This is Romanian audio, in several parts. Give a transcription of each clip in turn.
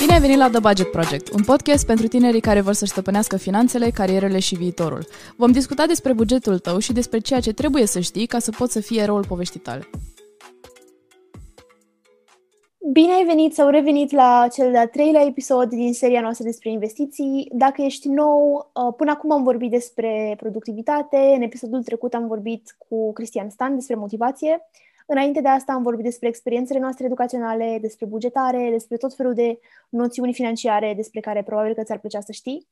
Bine ai venit la The Budget Project, un podcast pentru tinerii care vor să-și stăpânească finanțele, carierele și viitorul. Vom discuta despre bugetul tău și despre ceea ce trebuie să știi ca să poți să fii eroul poveștii tale. Bine ai venit sau revenit la cel de-al treilea episod din seria noastră despre investiții. Dacă ești nou, uh, până acum am vorbit despre productivitate, în episodul trecut am vorbit cu Cristian Stan despre motivație, înainte de asta am vorbit despre experiențele noastre educaționale, despre bugetare, despre tot felul de noțiuni financiare despre care probabil că ți-ar plăcea să știi.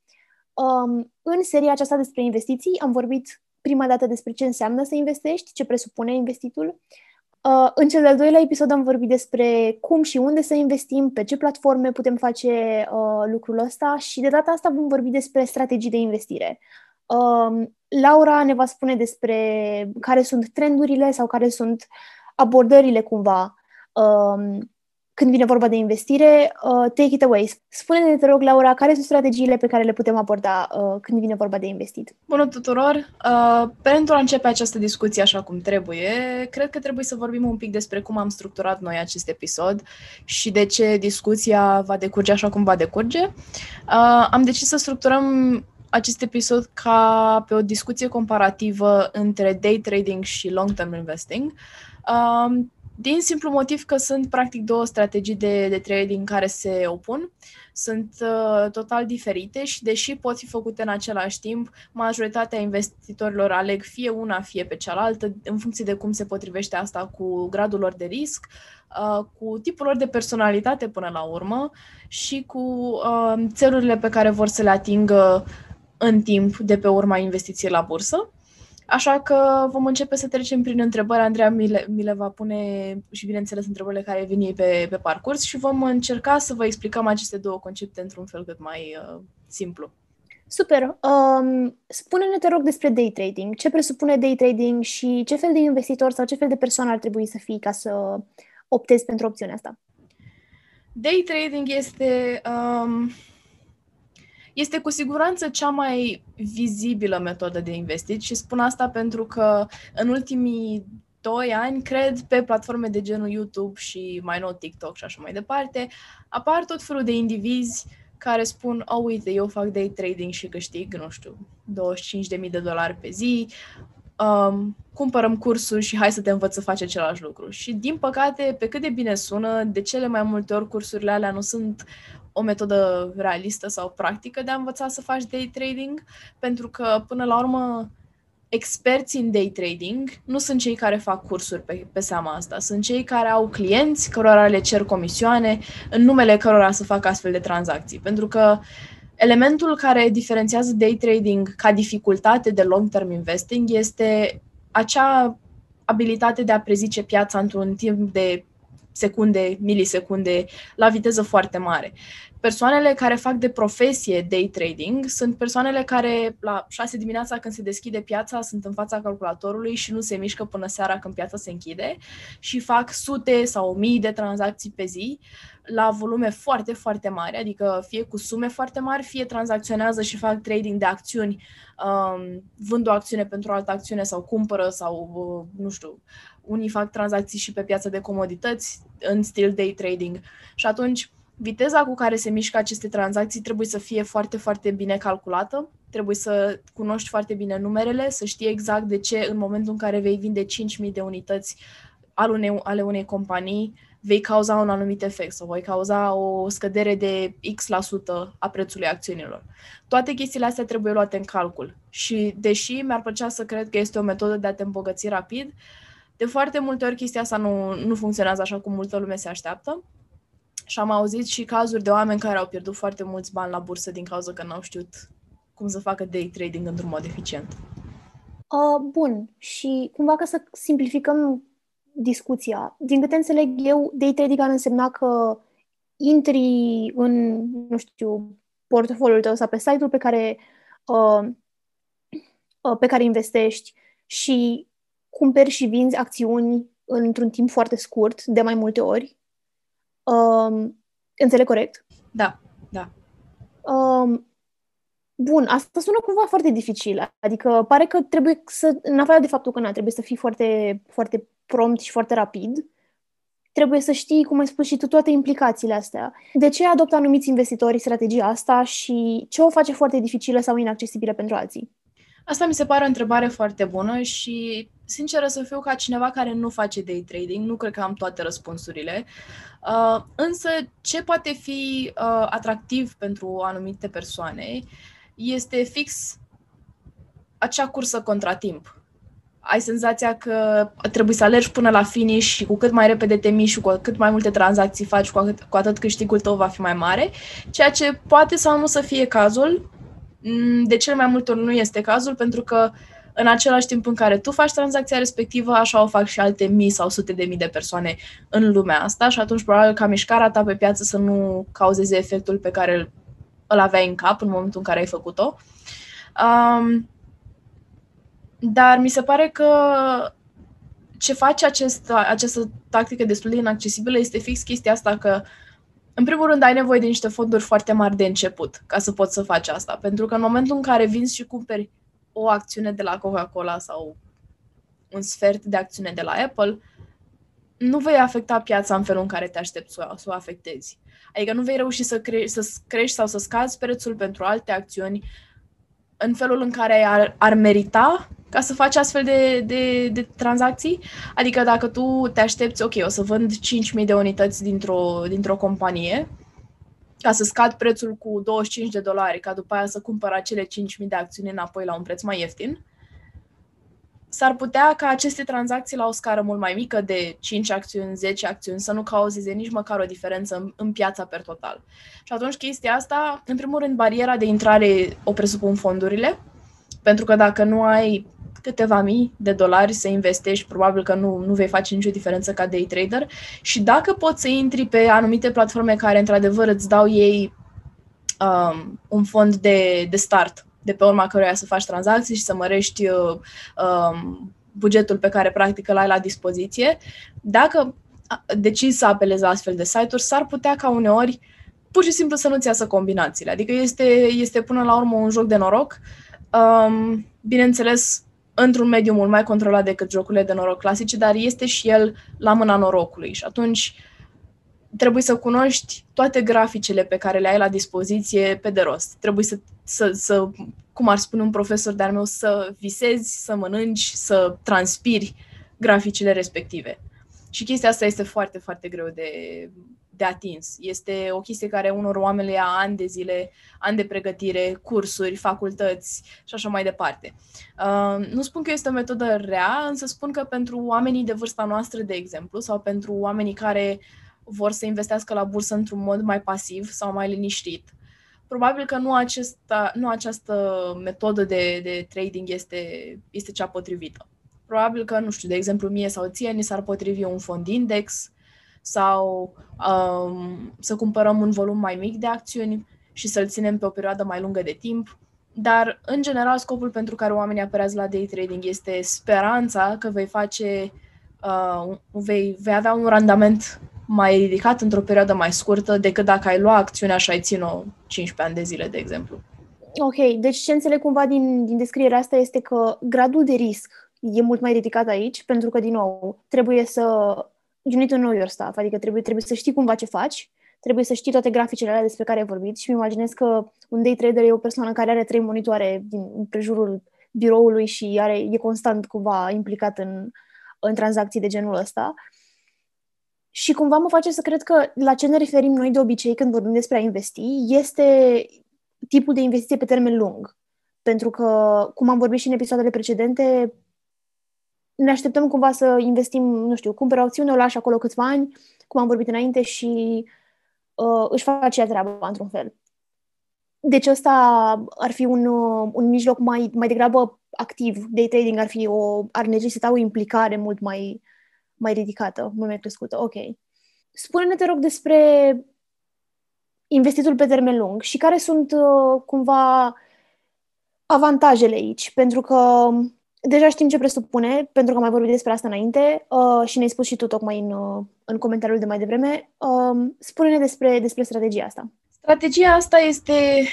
Um, în seria aceasta despre investiții am vorbit prima dată despre ce înseamnă să investești, ce presupune investitul, Uh, în cel de-al doilea episod am vorbit despre cum și unde să investim, pe ce platforme putem face uh, lucrul ăsta și de data asta vom vorbi despre strategii de investire. Uh, Laura ne va spune despre care sunt trendurile sau care sunt abordările cumva uh, când vine vorba de investire, uh, take it away. Spune-ne, te rog, Laura, care sunt strategiile pe care le putem aborda uh, când vine vorba de investit? Bună tuturor! Uh, pentru a începe această discuție așa cum trebuie, cred că trebuie să vorbim un pic despre cum am structurat noi acest episod și de ce discuția va decurge așa cum va decurge. Uh, am decis să structurăm acest episod ca pe o discuție comparativă între day trading și long-term investing. Uh, din simplu motiv că sunt practic două strategii de, de trading care se opun, sunt uh, total diferite și deși pot fi făcute în același timp, majoritatea investitorilor aleg fie una, fie pe cealaltă, în funcție de cum se potrivește asta cu gradul lor de risc, uh, cu tipul lor de personalitate până la urmă și cu uh, țelurile pe care vor să le atingă în timp de pe urma investiției la bursă. Așa că vom începe să trecem prin întrebări. Andreea mi le, mi le va pune și, bineînțeles, întrebările care vin ei pe, pe parcurs și vom încerca să vă explicăm aceste două concepte într-un fel cât mai uh, simplu. Super! Um, spune-ne, te rog, despre day trading. Ce presupune day trading și ce fel de investitor sau ce fel de persoană ar trebui să fii ca să optezi pentru opțiunea asta? Day trading este um, este cu siguranță cea mai vizibilă metodă de investit și spun asta pentru că în ultimii doi ani, cred, pe platforme de genul YouTube și mai nou TikTok și așa mai departe, apar tot felul de indivizi care spun, oh, uite, eu fac day trading și câștig, nu știu, 25.000 de dolari pe zi, um, cumpărăm cursuri și hai să te învăț să faci același lucru. Și, din păcate, pe cât de bine sună, de cele mai multe ori cursurile alea nu sunt o metodă realistă sau practică de a învăța să faci day trading, pentru că, până la urmă, experții în day trading nu sunt cei care fac cursuri pe, pe seama asta, sunt cei care au clienți cărora le cer comisioane, în numele cărora să facă astfel de tranzacții. Pentru că elementul care diferențiază day trading ca dificultate de long-term investing este acea abilitate de a prezice piața într-un timp de secunde, milisecunde, la viteză foarte mare. Persoanele care fac de profesie day trading sunt persoanele care la 6 dimineața când se deschide piața sunt în fața calculatorului și nu se mișcă până seara când piața se închide și fac sute sau mii de tranzacții pe zi la volume foarte, foarte mari, adică fie cu sume foarte mari, fie tranzacționează și fac trading de acțiuni, um, vând o acțiune pentru o altă acțiune sau cumpără sau, uh, nu știu, unii fac tranzacții și pe piața de comodități în stil day trading. Și atunci viteza cu care se mișcă aceste tranzacții trebuie să fie foarte, foarte bine calculată, trebuie să cunoști foarte bine numerele, să știi exact de ce în momentul în care vei vinde 5.000 de unități ale unei, ale unei companii, vei cauza un anumit efect sau voi cauza o scădere de X% la sută a prețului acțiunilor. Toate chestiile astea trebuie luate în calcul și deși mi-ar plăcea să cred că este o metodă de a te îmbogăți rapid, de foarte multe ori chestia asta nu, nu funcționează așa cum multă lume se așteaptă și am auzit și cazuri de oameni care au pierdut foarte mulți bani la bursă din cauza că n-au știut cum să facă day trading într-un mod eficient. Uh, bun. Și cumva ca să simplificăm discuția, din câte înțeleg eu, day trading ar însemna că intri în, nu știu, portofoliul tău sau pe site-ul pe care, uh, uh, pe care investești și cumperi și vinzi acțiuni într-un timp foarte scurt, de mai multe ori, Um, înțeleg corect? Da, da. Um, bun, asta sună cumva foarte dificil. Adică pare că trebuie să, în afară de faptul că na, trebuie să fii foarte, foarte prompt și foarte rapid, trebuie să știi, cum ai spus și tu, toate implicațiile astea. De ce adoptă anumiți investitori strategia asta și ce o face foarte dificilă sau inaccesibilă pentru alții? Asta mi se pare o întrebare foarte bună și, sinceră să fiu, ca cineva care nu face day trading, nu cred că am toate răspunsurile. Uh, însă, ce poate fi uh, atractiv pentru anumite persoane este fix acea cursă contra timp. Ai senzația că trebuie să alergi până la finish și cu cât mai repede te miști și cu cât mai multe tranzacții faci, cu atât, cu atât câștigul tău va fi mai mare, ceea ce poate sau nu să fie cazul, Mm, de cele mai multe ori nu este cazul, pentru că în același timp în care tu faci tranzacția respectivă, așa o fac și alte mii sau sute de mii de persoane în lumea asta și atunci probabil ca mișcarea ta pe piață să nu cauzeze efectul pe care îl aveai în cap în momentul în care ai făcut-o. Um, dar mi se pare că ce face acest, această tactică destul de inaccesibilă este fix chestia asta că uh, în primul rând, ai nevoie de niște fonduri foarte mari de început ca să poți să faci asta. Pentru că în momentul în care vinzi și cumperi o acțiune de la Coca-Cola sau un sfert de acțiune de la Apple, nu vei afecta piața în felul în care te aștepți să, să o afectezi. Adică nu vei reuși să, cre- să crești sau să scazi prețul pentru alte acțiuni în felul în care ar, ar merita ca să faci astfel de, de, de tranzacții. Adică dacă tu te aștepți, ok, o să vând 5.000 de unități dintr-o, dintr-o companie, ca să scad prețul cu 25 de dolari, ca după aia să cumpăr acele 5.000 de acțiuni înapoi la un preț mai ieftin, s-ar putea ca aceste tranzacții la o scară mult mai mică de 5 acțiuni, 10 acțiuni, să nu cauzeze nici măcar o diferență în, în piața per total. Și atunci chestia asta, în primul rând, bariera de intrare o presupun fondurile, pentru că dacă nu ai câteva mii de dolari să investești, probabil că nu, nu vei face nicio diferență ca day trader și dacă poți să intri pe anumite platforme care într-adevăr îți dau ei um, un fond de, de start, de pe urma căruia să faci tranzacții și să mărești uh, um, bugetul pe care practic îl ai la dispoziție, dacă decizi să apelezi la astfel de site-uri, s-ar putea ca uneori pur și simplu să nu-ți iasă combinațiile. Adică este, este până la urmă un joc de noroc. Um, bineînțeles, într-un mediu mult mai controlat decât jocurile de noroc clasice, dar este și el la mâna norocului și atunci trebuie să cunoști toate graficele pe care le ai la dispoziție pe de rost. Trebuie să, să, să cum ar spune un profesor de-al meu, să visezi, să mănânci, să transpiri graficele respective. Și chestia asta este foarte, foarte greu de, de atins. Este o chestie care unor oameni le ia ani de zile, ani de pregătire, cursuri, facultăți și așa mai departe. Uh, nu spun că este o metodă rea, însă spun că pentru oamenii de vârsta noastră, de exemplu, sau pentru oamenii care vor să investească la bursă într-un mod mai pasiv sau mai liniștit, probabil că nu, acesta, nu această metodă de, de trading este, este cea potrivită. Probabil că, nu știu, de exemplu, mie sau ție ni s-ar potrivi un fond index, sau um, să cumpărăm un volum mai mic de acțiuni și să-l ținem pe o perioadă mai lungă de timp. Dar, în general, scopul pentru care oamenii apărează la day trading este speranța că vei face, uh, vei, vei avea un randament mai ridicat într-o perioadă mai scurtă decât dacă ai lua acțiunea și ai ține-o 15 ani de zile, de exemplu. Ok, deci ce înțeleg cumva din, din descrierea asta este că gradul de risc e mult mai ridicat aici, pentru că, din nou, trebuie să you need to know your stuff, adică trebuie, trebuie să știi cumva ce faci, trebuie să știi toate graficele alea despre care ai vorbit și îmi imaginez că un day trader e o persoană care are trei monitoare din prejurul biroului și are, e constant cumva implicat în, în tranzacții de genul ăsta. Și cumva mă face să cred că la ce ne referim noi de obicei când vorbim despre a investi este tipul de investiție pe termen lung. Pentru că, cum am vorbit și în episoadele precedente, ne așteptăm cumva să investim, nu știu, cumpără o acțiune, o lași acolo câțiva ani, cum am vorbit înainte, și uh, își face ea treaba într-un fel. Deci ăsta ar fi un, uh, un mijloc mai, mai degrabă activ. Day trading ar, fi o, ar necesita o implicare mult mai, mai ridicată, mult mai crescută. Ok. Spune-ne, te rog, despre investitul pe termen lung și care sunt uh, cumva avantajele aici. Pentru că deja știm ce presupune, pentru că am mai vorbit despre asta înainte uh, și ne-ai spus și tu tocmai în, uh, în comentariul de mai devreme. Uh, spune-ne despre, despre strategia asta. Strategia asta este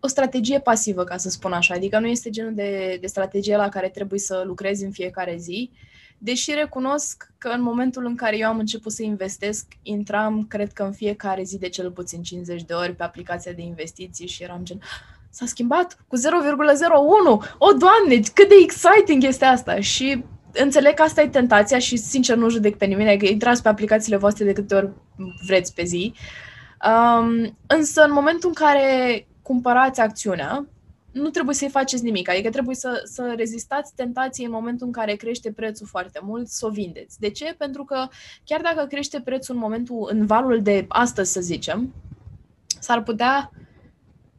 o strategie pasivă, ca să spun așa. Adică nu este genul de, de strategie la care trebuie să lucrezi în fiecare zi. Deși recunosc că în momentul în care eu am început să investesc, intram, cred că în fiecare zi de cel puțin 50 de ori pe aplicația de investiții și eram gen, s-a schimbat cu 0,01! O, Doamne, cât de exciting este asta! Și înțeleg că asta e tentația și, sincer, nu judec pe nimeni, că intrați pe aplicațiile voastre de câte ori vreți pe zi. Um, însă, în momentul în care cumpărați acțiunea, nu trebuie să-i faceți nimic, adică trebuie să, să rezistați tentației în momentul în care crește prețul foarte mult, să o vindeți. De ce? Pentru că chiar dacă crește prețul în momentul, în valul de astăzi, să zicem, s-ar putea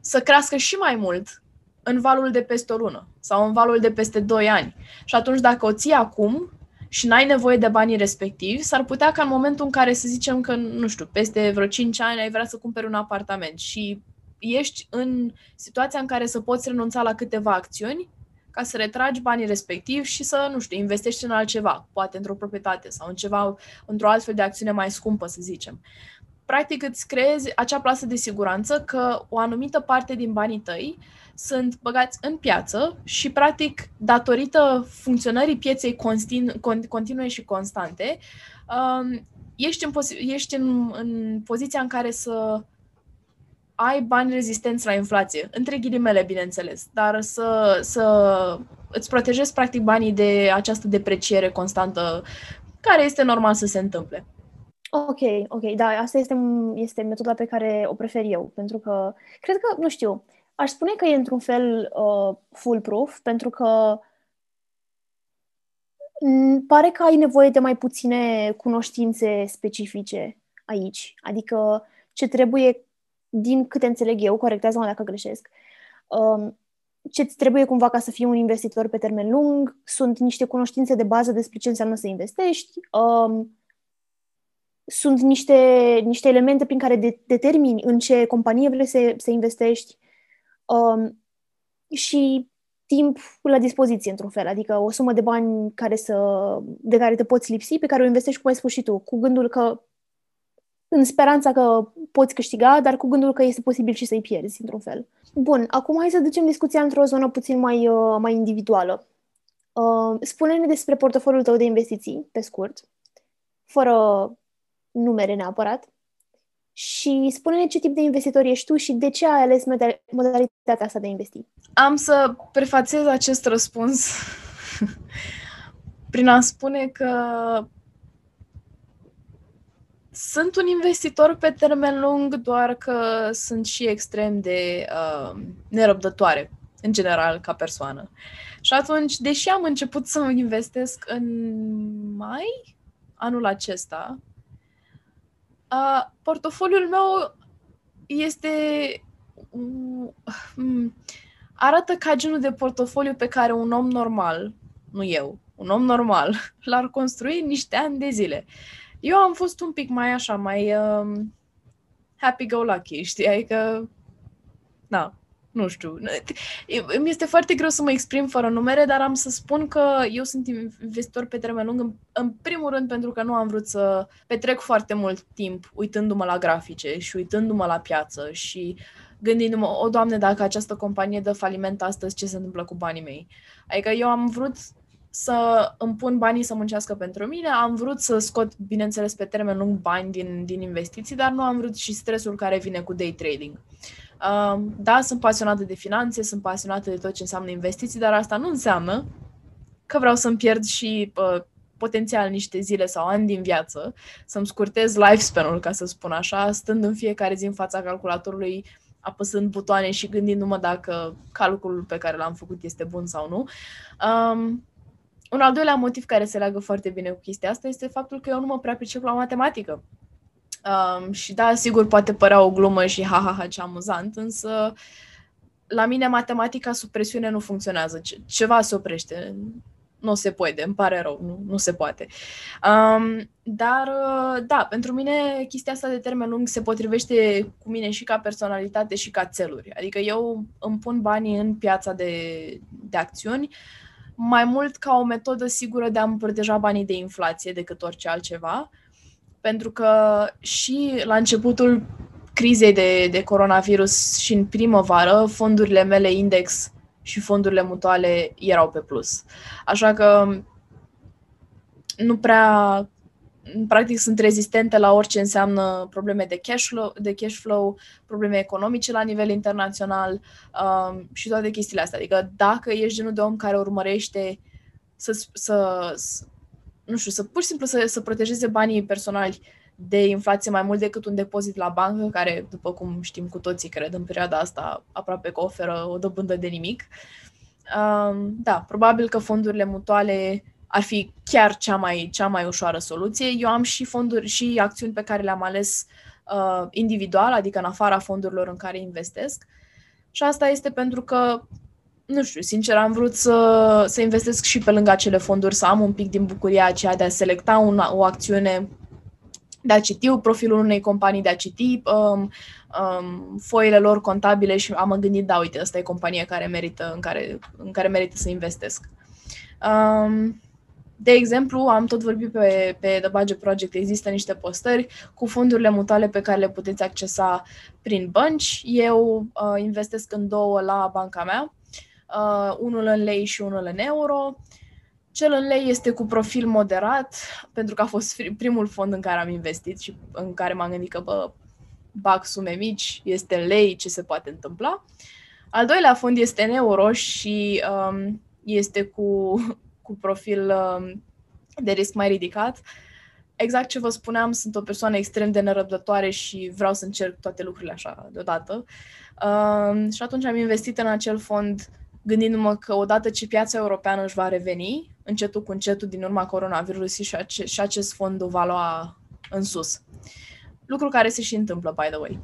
să crească și mai mult în valul de peste o lună sau în valul de peste 2 ani. Și atunci dacă o ții acum și n-ai nevoie de banii respectivi, s-ar putea ca în momentul în care să zicem că, nu știu, peste vreo 5 ani ai vrea să cumperi un apartament și ești în situația în care să poți renunța la câteva acțiuni ca să retragi banii respectivi și să, nu știu, investești în altceva, poate într-o proprietate sau în ceva, într-o altfel de acțiune mai scumpă, să zicem. Practic îți creezi acea plasă de siguranță că o anumită parte din banii tăi sunt băgați în piață și, practic, datorită funcționării pieței continue și constante, um, ești, în, pozi- ești în, în poziția în care să ai bani rezistenți la inflație, între ghilimele, bineînțeles, dar să, să îți protejezi practic banii de această depreciere constantă care este normal să se întâmple. Ok, ok, da, asta este, este metoda pe care o prefer eu, pentru că cred că, nu știu, aș spune că e într-un fel uh, foolproof, pentru că pare că ai nevoie de mai puține cunoștințe specifice aici. Adică ce trebuie din câte înțeleg eu, corectează-mă dacă greșesc, um, ce îți trebuie cumva ca să fii un investitor pe termen lung, sunt niște cunoștințe de bază despre ce înseamnă să investești, um, sunt niște, niște elemente prin care de, determini în ce companie vrei să, să investești um, și timp la dispoziție, într-un fel, adică o sumă de bani care să, de care te poți lipsi, pe care o investești, cum ai spus și tu, cu gândul că în speranța că poți câștiga, dar cu gândul că este posibil și să-i pierzi, într-un fel. Bun, acum hai să ducem discuția într-o zonă puțin mai, uh, mai individuală. Uh, spune-ne despre portofoliul tău de investiții, pe scurt, fără numere neapărat, și spune-ne ce tip de investitor ești tu și de ce ai ales modalitatea asta de a investi. Am să prefațez acest răspuns prin a spune că sunt un investitor pe termen lung, doar că sunt și extrem de uh, nerăbdătoare, în general, ca persoană. Și atunci, deși am început să investesc în mai anul acesta, uh, portofoliul meu este uh, arată ca genul de portofoliu pe care un om normal, nu eu, un om normal, l-ar construi niște ani de zile. Eu am fost un pic mai așa, mai um, happy-go-lucky, știi? Adică, na, nu știu. Îmi este foarte greu să mă exprim fără numere, dar am să spun că eu sunt investitor pe termen lung, în, în primul rând pentru că nu am vrut să petrec foarte mult timp uitându-mă la grafice și uitându-mă la piață și gândindu-mă, o, Doamne, dacă această companie dă faliment astăzi, ce se întâmplă cu banii mei? Adică eu am vrut să îmi pun banii să muncească pentru mine. Am vrut să scot, bineînțeles, pe termen lung bani din, din investiții, dar nu am vrut și stresul care vine cu day trading. Uh, da, sunt pasionată de finanțe, sunt pasionată de tot ce înseamnă investiții, dar asta nu înseamnă că vreau să-mi pierd și uh, potențial niște zile sau ani din viață, să-mi scurtez lifespan-ul, ca să spun așa, stând în fiecare zi în fața calculatorului, apăsând butoane și gândindu-mă dacă calculul pe care l-am făcut este bun sau nu. Um, un al doilea motiv care se leagă foarte bine cu chestia asta este faptul că eu nu mă prea pricep la matematică. Um, și da, sigur, poate părea o glumă și ha-ha-ha ce amuzant, însă la mine matematica sub presiune nu funcționează. Ce- ceva se oprește. Nu se poate, îmi pare rău, nu, nu se poate. Um, dar, da, pentru mine chestia asta de termen lung se potrivește cu mine și ca personalitate și ca țeluri. Adică eu îmi pun banii în piața de, de acțiuni, uh, mai mult ca o metodă sigură de a-mi proteja banii de inflație decât orice altceva. Pentru că și la începutul crizei de, de coronavirus și în primăvară, fondurile mele index și fondurile mutuale erau pe plus. Așa că nu prea practic sunt rezistente la orice înseamnă probleme de cash flow, de cash flow probleme economice la nivel internațional um, și toate chestiile astea. Adică dacă ești genul de om care urmărește să, să, să nu știu, să pur și simplu să, să protejeze banii personali de inflație mai mult decât un depozit la bancă, care, după cum știm cu toții, cred, în perioada asta aproape că oferă o dobândă de nimic. Um, da, probabil că fondurile mutuale ar fi chiar cea mai, cea mai ușoară soluție. Eu am și fonduri și acțiuni pe care le-am ales uh, individual, adică în afara fondurilor în care investesc. Și asta este pentru că, nu știu, sincer, am vrut să, să investesc și pe lângă acele fonduri, să am un pic din bucuria aceea de a selecta una, o acțiune de a citi profilul unei companii, de a citi um, um, foile lor contabile și am gândit, da, uite, asta e compania care merită, în, care, în care merită să investesc. Um, de exemplu, am tot vorbit pe, pe The Budget Project, există niște postări cu fondurile mutuale pe care le puteți accesa prin bănci. Eu uh, investesc în două la banca mea, uh, unul în lei și unul în euro. Cel în lei este cu profil moderat, pentru că a fost primul fond în care am investit și în care m-am gândit că, bă, bag sume mici, este în lei, ce se poate întâmpla. Al doilea fond este în euro și um, este cu cu profil um, de risc mai ridicat. Exact ce vă spuneam, sunt o persoană extrem de nerăbdătoare și vreau să încerc toate lucrurile așa deodată. Uh, și atunci am investit în acel fond gândindu-mă că odată ce piața europeană își va reveni, încetul cu încetul din urma coronavirusului și, ace- și acest fond va lua în sus. Lucru care se și întâmplă, by the way.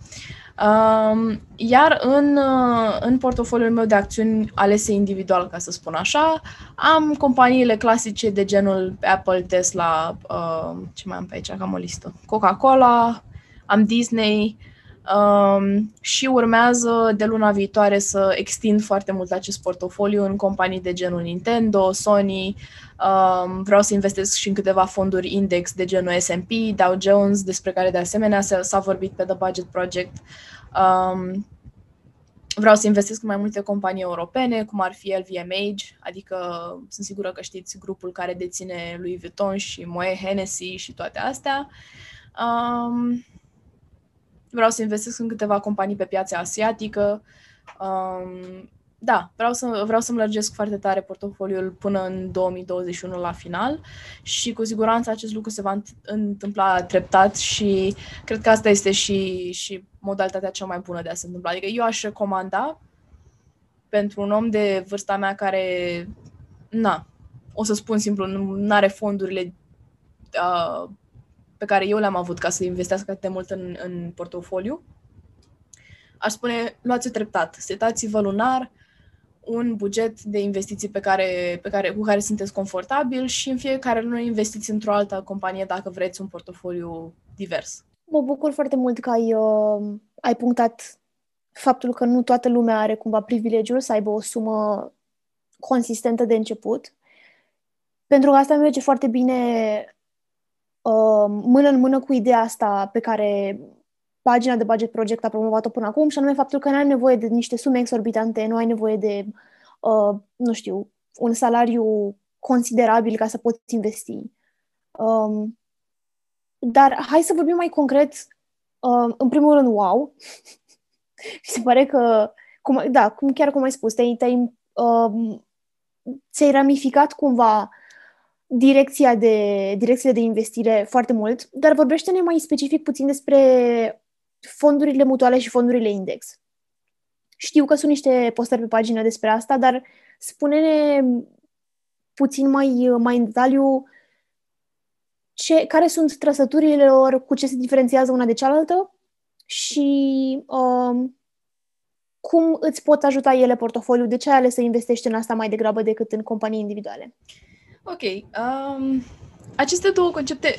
Um, iar în, uh, în portofoliul meu de acțiuni alese individual, ca să spun așa, am companiile clasice de genul Apple, Tesla, uh, ce mai am pe aici, am o listă, Coca-Cola, am Disney, Um, și urmează de luna viitoare să extind foarte mult acest portofoliu în companii de genul Nintendo, Sony, um, vreau să investesc și în câteva fonduri index de genul S&P, Dow Jones, despre care de asemenea s-a, s-a vorbit pe The Budget Project. Um, vreau să investesc în mai multe companii europene, cum ar fi LVMH, adică sunt sigură că știți grupul care deține Louis Vuitton și Moet Hennessy și toate astea. Um, vreau să investesc în câteva companii pe piața asiatică. Um, da, vreau, să, vreau să-mi lărgesc foarte tare portofoliul până în 2021 la final și cu siguranță acest lucru se va întâmpla treptat și cred că asta este și, și modalitatea cea mai bună de a se întâmpla. Adică eu aș recomanda pentru un om de vârsta mea care, na, o să spun simplu, nu are fondurile uh, pe care eu le-am avut ca să investească atât de mult în, în portofoliu, aș spune, luați treptat, setați-vă lunar un buget de investiții pe care, pe care, cu care sunteți confortabil și în fiecare lună investiți într-o altă companie dacă vreți un portofoliu divers. Mă bucur foarte mult că ai, uh, ai punctat faptul că nu toată lumea are cumva privilegiul să aibă o sumă consistentă de început. Pentru că asta merge foarte bine Uh, mână în mână cu ideea asta pe care pagina de Budget Project a promovat-o până acum, și anume faptul că nu ai nevoie de niște sume exorbitante, nu ai nevoie de, uh, nu știu, un salariu considerabil ca să poți investi. Um, dar hai să vorbim mai concret. Uh, în primul rând, wow! Mi se pare că, cum, da, cum, chiar cum ai spus, te-ai, te-ai, uh, ți-ai ramificat cumva direcția de, direcțiile de investire foarte mult, dar vorbește-ne mai specific puțin despre fondurile mutuale și fondurile index. Știu că sunt niște postări pe pagină despre asta, dar spune-ne puțin mai, mai în detaliu ce, care sunt trăsăturile lor, cu ce se diferențiază una de cealaltă și um, cum îți pot ajuta ele portofoliul, de ce ai ales să investești în asta mai degrabă decât în companii individuale. Ok. Um, aceste două concepte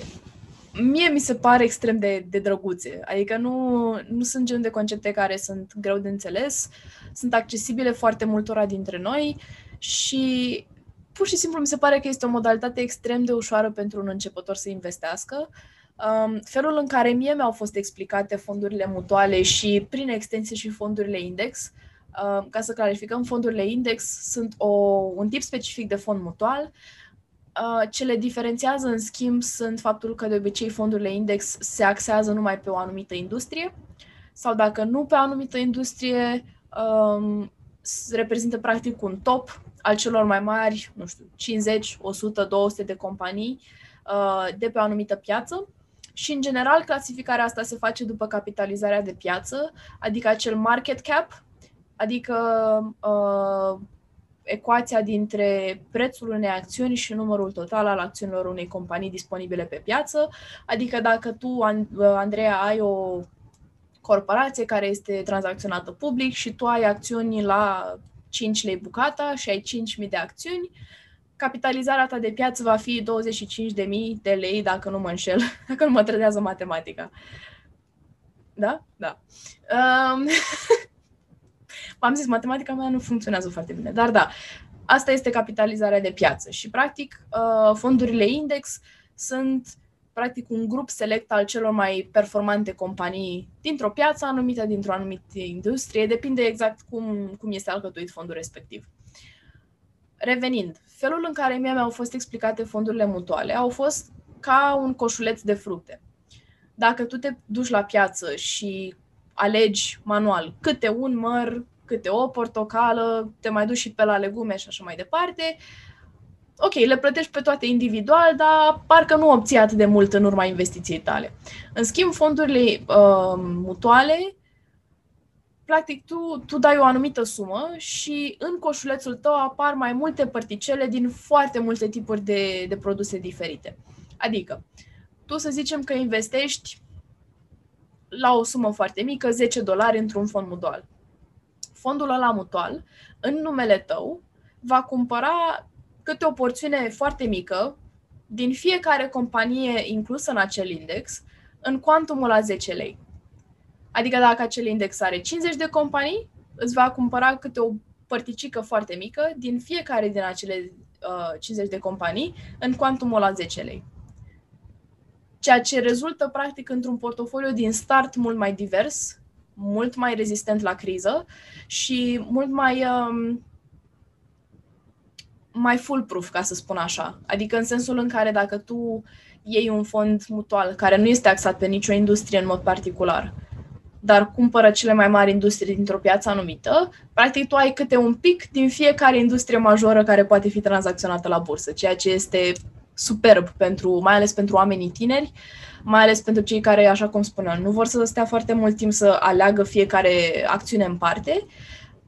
mie mi se pare extrem de, de drăguțe. Adică nu, nu sunt gen de concepte care sunt greu de înțeles, sunt accesibile foarte multora dintre noi și pur și simplu mi se pare că este o modalitate extrem de ușoară pentru un începător să investească. Um, felul în care mie mi-au fost explicate fondurile mutuale și, prin extensie, și fondurile index, uh, ca să clarificăm, fondurile index sunt o, un tip specific de fond mutual. Uh, ce le diferențiază, în schimb, sunt faptul că, de obicei, fondurile index se axează numai pe o anumită industrie sau, dacă nu pe o anumită industrie, um, reprezintă, practic, un top al celor mai mari, nu știu, 50, 100, 200 de companii uh, de pe o anumită piață. Și, în general, clasificarea asta se face după capitalizarea de piață, adică acel market cap, adică uh, ecuația dintre prețul unei acțiuni și numărul total al acțiunilor unei companii disponibile pe piață. Adică dacă tu, uh, Andreea, ai o corporație care este tranzacționată public și tu ai acțiuni la 5 lei bucata și ai 5.000 de acțiuni, capitalizarea ta de piață va fi 25.000 de lei, dacă nu mă înșel, dacă nu mă trădează matematica. Da? Da. Um, am zis, matematica mea nu funcționează foarte bine, dar da, asta este capitalizarea de piață și, practic, uh, fondurile index sunt practic un grup select al celor mai performante companii dintr-o piață anumită, dintr-o anumită industrie, depinde exact cum, cum este alcătuit fondul respectiv. Revenind, felul în care mie mi-au fost explicate fondurile mutuale au fost ca un coșuleț de fructe. Dacă tu te duci la piață și alegi manual câte un măr, câte o portocală, te mai duci și pe la legume și așa mai departe, ok, le plătești pe toate individual, dar parcă nu obții atât de mult în urma investiției tale. În schimb, fondurile uh, mutuale practic tu, tu dai o anumită sumă și în coșulețul tău apar mai multe părticele din foarte multe tipuri de, de produse diferite. Adică, tu să zicem că investești la o sumă foarte mică, 10 dolari într-un fond mutual. Fondul ăla mutual, în numele tău, va cumpăra câte o porțiune foarte mică din fiecare companie inclusă în acel index, în cuantumul la 10 lei. Adică dacă acel index are 50 de companii, îți va cumpăra câte o părticică foarte mică din fiecare din acele uh, 50 de companii în cuantumul la 10 lei. Ceea ce rezultă practic într-un portofoliu din start mult mai divers, mult mai rezistent la criză și mult mai um, mai foolproof, ca să spun așa. Adică în sensul în care dacă tu iei un fond mutual care nu este axat pe nicio industrie în mod particular, dar cumpără cele mai mari industrie dintr-o piață anumită, practic tu ai câte un pic din fiecare industrie majoră care poate fi tranzacționată la bursă, ceea ce este superb pentru, mai ales pentru oamenii tineri, mai ales pentru cei care, așa cum spuneam, nu vor să stea foarte mult timp să aleagă fiecare acțiune în parte.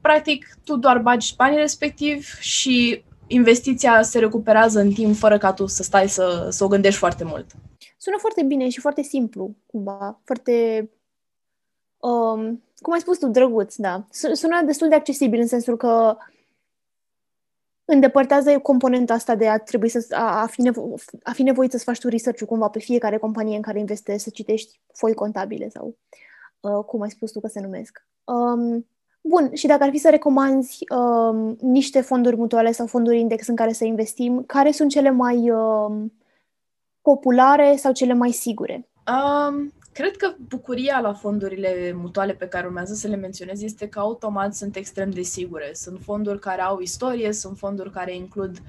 Practic, tu doar bagi banii respectiv și investiția se recuperează în timp fără ca tu să stai să, să o gândești foarte mult. Sună foarte bine și foarte simplu, cumva. Foarte um, cum ai spus tu, drăguț, da. Sună destul de accesibil în sensul că îndepărtează componenta asta de a trebui să a, a, fi, nevo- a fi nevoit să-ți faci tu research cumva pe fiecare companie în care investești, să citești foi contabile sau uh, cum ai spus tu că se numesc. Um, bun, și dacă ar fi să recomanzi um, niște fonduri mutuale sau fonduri index în care să investim, care sunt cele mai um, populare sau cele mai sigure? Um, Cred că bucuria la fondurile mutuale pe care urmează să le menționez este că automat sunt extrem de sigure. Sunt fonduri care au istorie, sunt fonduri care includ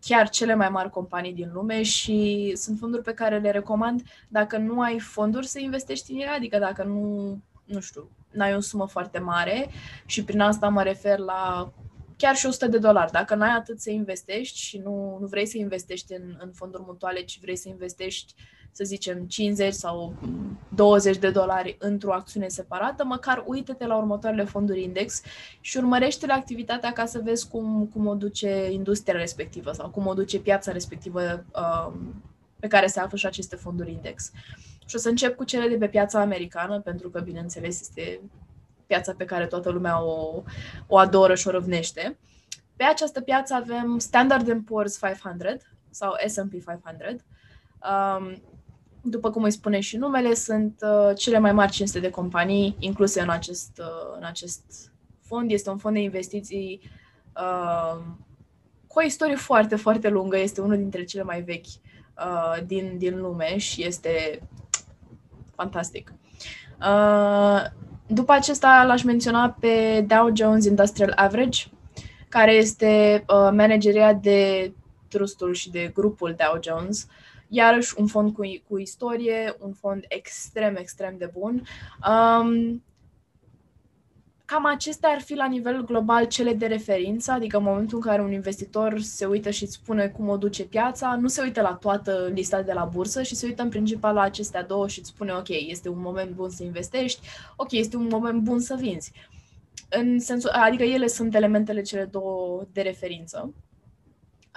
chiar cele mai mari companii din lume și sunt fonduri pe care le recomand dacă nu ai fonduri să investești în ele, adică dacă nu, nu știu, n-ai o sumă foarte mare și prin asta mă refer la chiar și 100 de dolari. Dacă n-ai atât să investești și nu, nu vrei să investești în, în fonduri mutuale, ci vrei să investești uh, să zicem, 50 sau 20 de dolari într-o acțiune separată, măcar uite-te la următoarele fonduri index și urmărește activitatea ca să vezi cum, cum o duce industria respectivă sau cum o duce piața respectivă um, pe care se află și aceste fonduri index. Și o să încep cu cele de pe piața americană, pentru că, bineînțeles, este piața pe care toată lumea o, o adoră și o răvnește. Pe această piață avem Standard Poor's 500 sau S&P 500. Um, după cum îi spune și numele, sunt uh, cele mai mari 500 de companii incluse în acest, uh, în acest fond. Este un fond de investiții uh, cu o istorie foarte, foarte lungă. Este unul dintre cele mai vechi uh, din, din lume și este fantastic. Uh, după acesta l-aș menționa pe Dow Jones Industrial Average, care este uh, manageria de trustul și de grupul Dow Jones. Iarăși un fond cu, cu istorie, un fond extrem, extrem de bun. Um, cam acestea ar fi la nivel global cele de referință, adică în momentul în care un investitor se uită și îți spune cum o duce piața, nu se uită la toată lista de la bursă și se uită în principal la acestea două și îți spune ok, este un moment bun să investești, ok, este un moment bun să vinzi. În sensul, adică ele sunt elementele cele două de referință.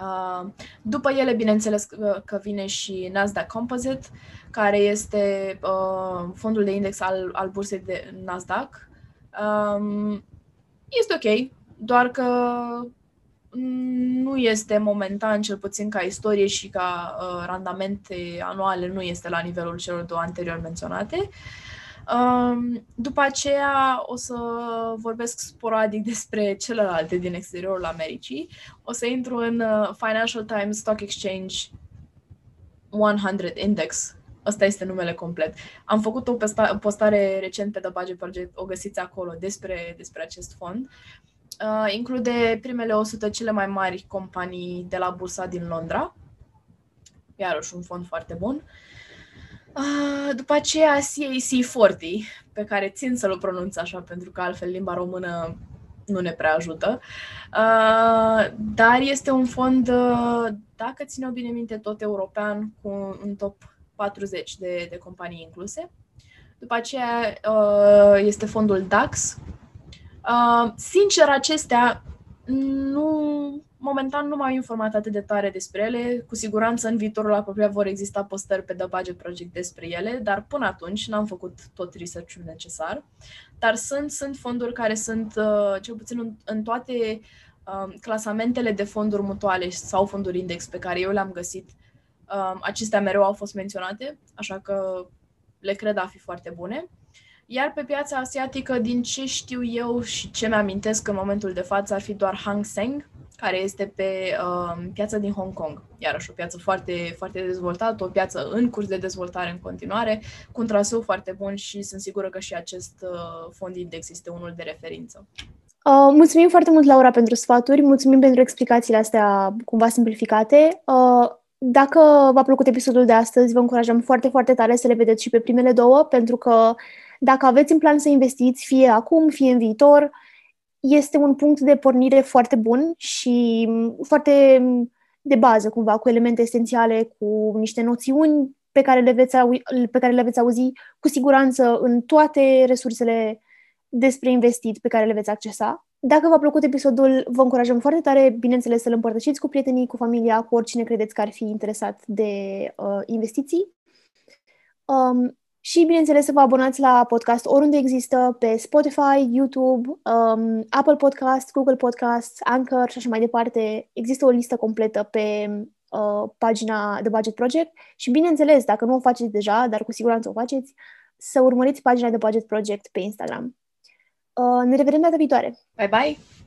Uh, după ele, bineînțeles că vine și Nasdaq Composite, care este uh, fondul de index al, al bursei de Nasdaq, Um, este ok, doar că nu este momentan, cel puțin ca istorie și ca uh, randamente anuale, nu este la nivelul celor două anterior menționate. Um, după aceea o să vorbesc sporadic despre celelalte din exteriorul Americii. O să intru în uh, Financial Times Stock Exchange 100 Index, Ăsta este numele complet. Am făcut o postare recent pe The Budget Project, o găsiți acolo, despre, despre acest fond. Uh, include primele 100 cele mai mari companii de la bursa din Londra. Iarăși un fond foarte bun. Uh, după aceea CAC 40, pe care țin să-l pronunț așa, pentru că altfel limba română nu ne prea ajută. Uh, dar este un fond, uh, dacă ține bine minte, tot european, cu un top 40 de, de companii incluse. După aceea uh, este fondul DAX. Uh, sincer, acestea nu, momentan nu m-am informat atât de tare despre ele. Cu siguranță în viitorul apropiat vor exista postări pe The Budget Project despre ele, dar până atunci n-am făcut tot research-ul necesar. Dar sunt, sunt fonduri care sunt, uh, cel puțin în, în toate clasamentele de fonduri mutuale sau fonduri index pe care eu le-am găsit, Um, acestea mereu au fost menționate, așa că le cred a fi foarte bune. Iar pe piața asiatică, din ce știu eu și ce mi-amintesc în momentul de față, ar fi doar Hang Seng, care este pe uh, piața din Hong Kong. Iarăși o piață foarte, foarte dezvoltată, o piață în curs de dezvoltare în continuare, cu un traseu foarte bun și sunt sigură că și acest uh, fond index este unul de referință. Uh, mulțumim foarte mult, Laura, pentru sfaturi, mulțumim pentru explicațiile astea cumva simplificate. Uh, dacă v-a plăcut episodul de astăzi, vă încurajăm foarte, foarte tare să le vedeți și pe primele două, pentru că dacă aveți în plan să investiți, fie acum, fie în viitor, este un punct de pornire foarte bun și foarte de bază, cumva, cu elemente esențiale, cu niște noțiuni pe care le veți, au- pe care le veți auzi cu siguranță în toate resursele despre investit pe care le veți accesa. Dacă v-a plăcut episodul, vă încurajăm foarte tare, bineînțeles, să-l împărtășiți cu prietenii, cu familia, cu oricine credeți că ar fi interesat de uh, investiții. Um, și, bineînțeles, să vă abonați la podcast oriunde există, pe Spotify, YouTube, um, Apple Podcast, Google Podcast, Anchor și așa mai departe. Există o listă completă pe uh, pagina The Budget Project și, bineînțeles, dacă nu o faceți deja, dar cu siguranță o faceți, să urmăriți pagina The Budget Project pe Instagram. Uh, ne revedem data viitoare! Bye, bye!